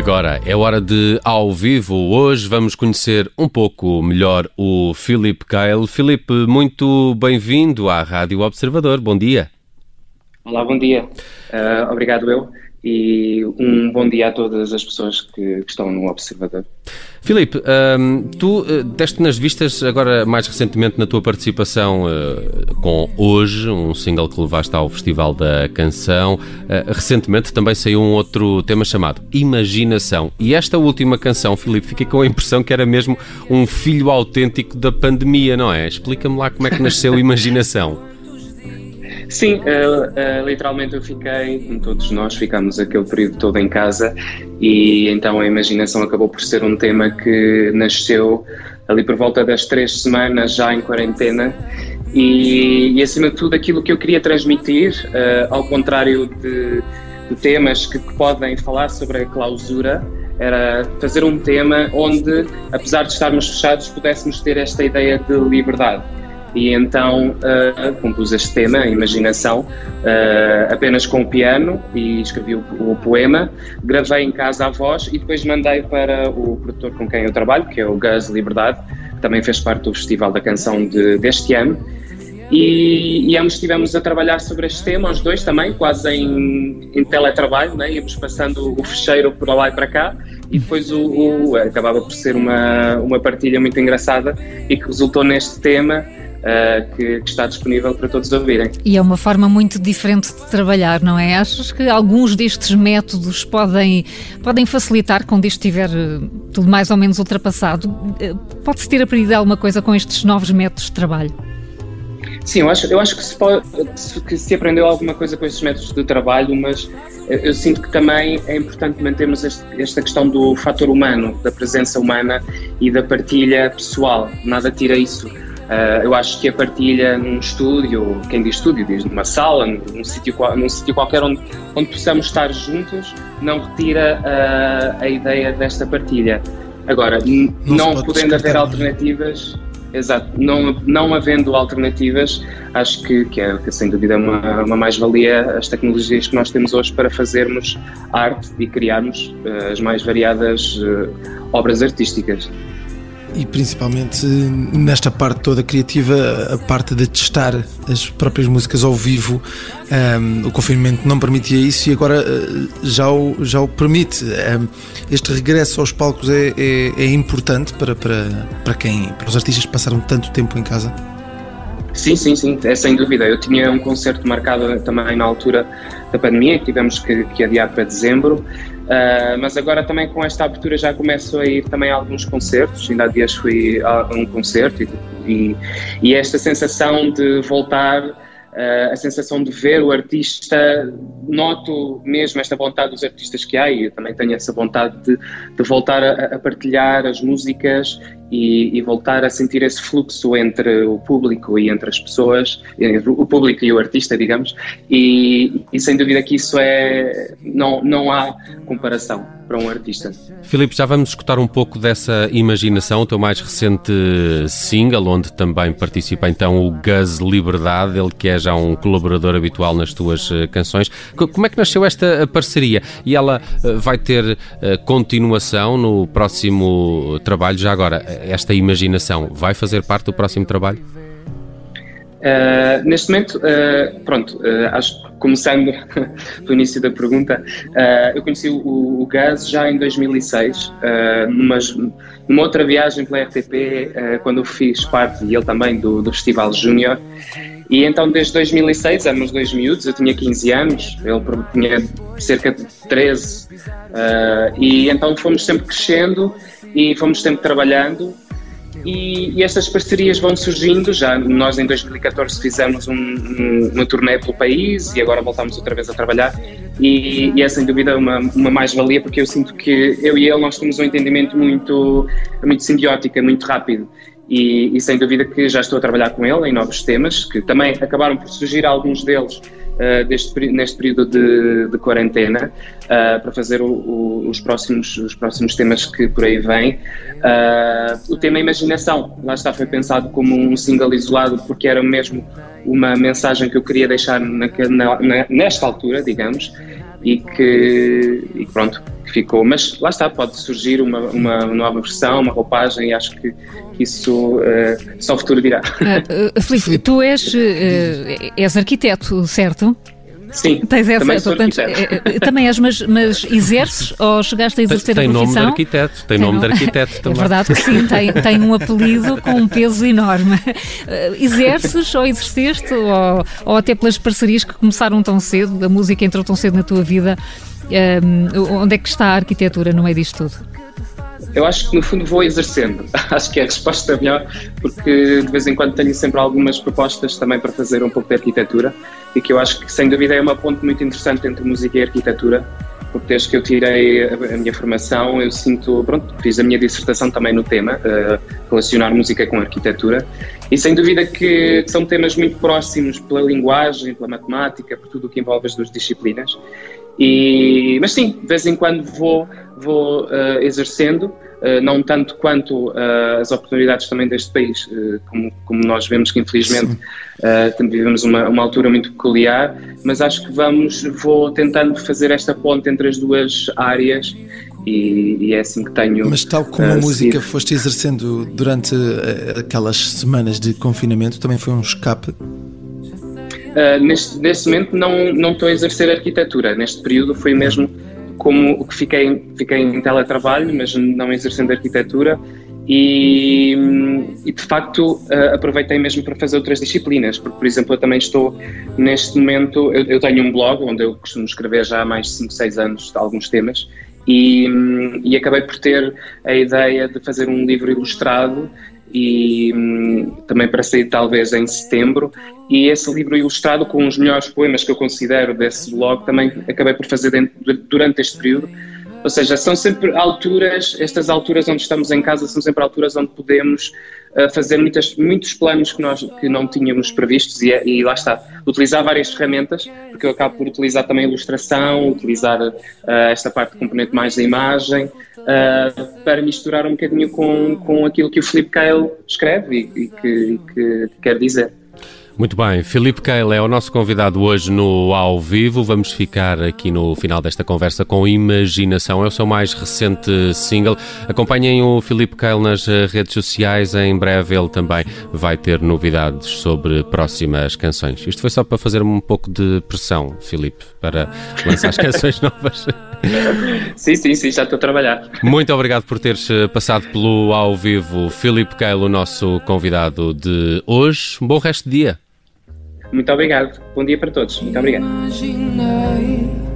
agora é hora de ao vivo. Hoje vamos conhecer um pouco melhor o Filipe Kyle. Filipe, muito bem-vindo à Rádio Observador. Bom dia. Olá, bom dia. Uh, obrigado eu e um bom dia a todas as pessoas que, que estão no Observador. Filipe, tu uh, deste nas vistas agora mais recentemente na tua participação uh, com Hoje, um single que levaste ao Festival da Canção. Uh, recentemente também saiu um outro tema chamado Imaginação. E esta última canção, Filipe, fiquei com a impressão que era mesmo um filho autêntico da pandemia, não é? Explica-me lá como é que nasceu Imaginação. Sim, uh, uh, literalmente eu fiquei, como todos nós, ficámos aquele período todo em casa e então a imaginação acabou por ser um tema que nasceu ali por volta das três semanas já em quarentena e, e acima de tudo aquilo que eu queria transmitir, uh, ao contrário de, de temas que, que podem falar sobre a clausura, era fazer um tema onde, apesar de estarmos fechados, pudéssemos ter esta ideia de liberdade e então uh, compus este tema, imaginação, uh, apenas com o piano e escrevi o, o, poema, gravei em casa a voz e depois mandei para o produtor com quem eu trabalho, que é o Gus Liberdade, que também fez parte do Festival da Canção de, deste ano. E, e ambos estivemos a trabalhar sobre este tema, os dois também, quase em, em teletrabalho, né? íamos passando o fecheiro por lá e para cá, e depois o, o, acabava por ser uma, uma partilha muito engraçada e que resultou neste tema uh, que, que, está disponível para todos ouvirem. E é uma forma muito diferente de trabalhar, não é? Achas que alguns destes métodos podem, podem facilitar quando isto estiver eh, tudo mais ou menos ultrapassado? Eh, pode-se ter aprendido alguma coisa com estes novos métodos de trabalho? Sim, eu acho, eu acho que, se pode, que se aprendeu alguma coisa com estes métodos de trabalho, mas eu sinto que também é importante mantermos este, esta questão do fator humano, da presença humana e da partilha pessoal. Nada tira isso Uh, eu acho que a partilha num estúdio, quem diz estúdio diz numa sala, num sítio, num sítio qualquer onde, onde possamos estar juntos, não retira uh, a ideia desta partilha. Agora, não, não podendo haver alternativas, exato, não, não havendo alternativas, acho que, que é que, sem dúvida uma, uma mais-valia as tecnologias que nós temos hoje para fazermos arte e criarmos uh, as mais variadas obras artísticas e principalmente nesta parte toda criativa, a parte de testar as próprias músicas ao vivo. Um, o confinamento não permitia isso e agora uh, já, o, já o permite. Um, este regresso aos palcos é, é, é, importante para, para, para quem, para os artistas que passaram tanto tempo em casa. Sim, sim, sim, é sem dúvida. Eu tinha um concerto marcado também na altura da pandemia, que tivemos que, que adiar para dezembro, uh, mas agora também com esta abertura já começo a ir também a alguns concertos, ainda há dias fui a um concerto e, e, e esta sensação de voltar a sensação de ver o artista, noto mesmo esta vontade dos artistas que há e eu também tenho essa vontade de, de voltar a, a, partilhar as músicas e, e, voltar a sentir esse fluxo entre o público e entre as pessoas, entre o público e o artista, digamos, e, e sem dúvida que isso é. não, não há comparação para um artista. Filipe, já vamos escutar um pouco dessa imaginação, o teu mais recente single, onde também participa então o Gus Liberdade, ele que é já um colaborador habitual nas tuas eh, canções. Como é que nasceu esta parceria? E ela eh, vai ter eh, continuação no próximo trabalho? Já agora, esta imaginação vai fazer parte do próximo trabalho? Uh, neste momento, uh, pronto, uh, acho que começando do início da pergunta, eu conheci o, o Gaz já em 2006, numa, numa outra viagem pela RTP, quando eu fiz parte, e ele também, do, do Festival Júnior. E então, desde 2006, éramos dois miúdos, eu tinha 15 anos, ele tinha cerca de 13, e então fomos sempre crescendo e fomos sempre trabalhando e, e estas parcerias vão surgindo. Já nós em 2014 fizemos um, um, uma turnê pelo país e agora voltamos outra vez a trabalhar. E, e é sem dúvida uma, uma mais-valia porque eu sinto que eu e ele nós temos um entendimento muito, muito simbiótico, muito rápido. E, e, sem dúvida que já estou a trabalhar com ele em novos temas, que também acabaram por surgir alguns deles uh, deste, neste período de, de quarentena, uh, para fazer o, o, os, próximos, os próximos temas que por aí vêm. Uh, o tema Imaginação, lá está, foi pensado como um single isolado, porque era mesmo uma mensagem que eu queria deixar na, na, nesta altura, digamos, e que, e pronto, que ficou. Mas lá está, pode surgir uma, uma nova versão, uma roupagem, e acho que, que isso uh, só o futuro dirá. Uh, uh, Filipe, tu és, és arquiteto, certo? Sim, Tens essa, também sou portanto, também és, mas, mas exerces ou chegaste a exercer tem, a profissão? Tem nome de arquiteto, tem, tem nome de arquiteto também. É verdade que sim, tem, tem um apelido com um peso enorme. Exerces ou exerceste ou, ou até pelas parcerias que começaram tão cedo, a música entrou tão cedo na tua vida, um, onde é que está a arquitetura no meio disto tudo? Eu acho que no fundo vou exercendo. Acho que é a resposta melhor, porque de vez em quando tenho sempre algumas propostas também para fazer um pouco de arquitetura e que eu acho que sem dúvida é uma ponte muito interessante entre música e arquitetura, porque desde que eu tirei a, minha formação eu sinto, pronto, fiz a minha dissertação também no tema, uh, relacionar música com arquitetura e sem dúvida que são temas muito próximos pela linguagem, pela matemática, por tudo o que envolve as duas disciplinas e, mas sim, de vez em quando vou, vou uh, exercendo, uh, não tanto quanto uh, as oportunidades também deste país, como, como nós vemos que infelizmente vivemos uma, uma altura muito peculiar, mas acho que vamos, vou tentando fazer esta ponte entre as duas áreas e, e, é assim que tenho. Mas tal como a música foste exercendo durante aquelas semanas de confinamento, também foi um escape Uh, neste, neste momento não, não estou a exercer arquitetura. Neste período foi mesmo como que fiquei, fiquei em teletrabalho, mas não exercendo arquitetura. E, e de facto uh, aproveitei mesmo para fazer outras disciplinas, porque, por exemplo, eu também estou neste momento. Eu, eu tenho um blog onde eu costumo escrever já há mais de 5, 6 anos alguns temas. E, e acabei por ter a ideia de fazer um livro ilustrado e hum, também para sair talvez em setembro. E esse livro ilustrado com os melhores poemas que eu considero desse blog também acabei por fazer dentro, durante este período. Ou seja, são sempre alturas, estas alturas onde estamos em casa são sempre alturas onde podemos uh, fazer muitas, muitos planos que nós que não tínhamos previstos e, e, lá está, utilizar várias ferramentas, porque eu acabo por utilizar também ilustração, utilizar uh, esta parte componente mais da imagem, uh, para misturar um bocadinho com, com aquilo que o Felipe Cale escreve e, e, que, que quer dizer. Muito bem, Filipe Keil é o nosso convidado hoje no Ao Vivo. Vamos ficar aqui no final desta conversa com Imaginação. É o seu mais recente single. Acompanhem o Filipe Keil nas eh, redes sociais. Em breve ele também vai ter novidades sobre próximas canções. Isto foi só para fazer um pouco de pressão, Filipe, para lançar as canções novas. Sim, sim, sim, já estou a trabalhar. Muito obrigado por teres eh, passado pelo ao vivo. Filipe Keil, o nosso convidado de hoje. Um bom resto de dia. Muito obrigado. Bom dia para todos. Muito obrigado. Imaginei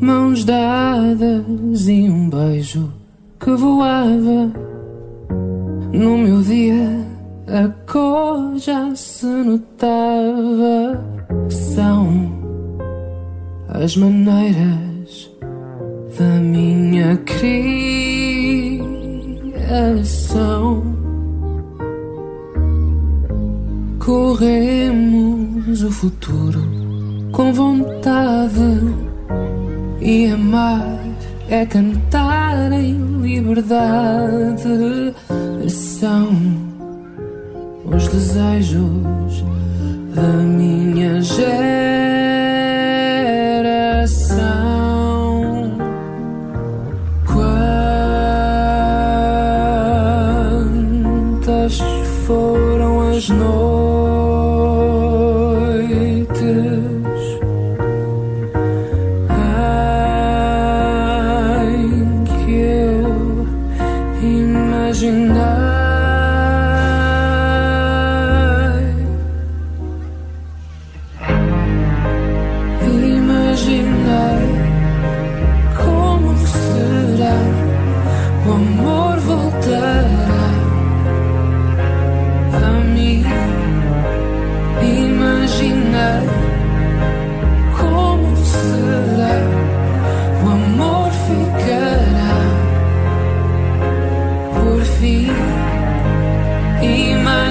Mãos dadas e um beijo que voava no meu dia. A cor já se notava. São as maneiras da minha criação. Corremos o futuro com vontade e amar é cantar em liberdade. São os desejos da minha geração.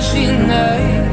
she knows.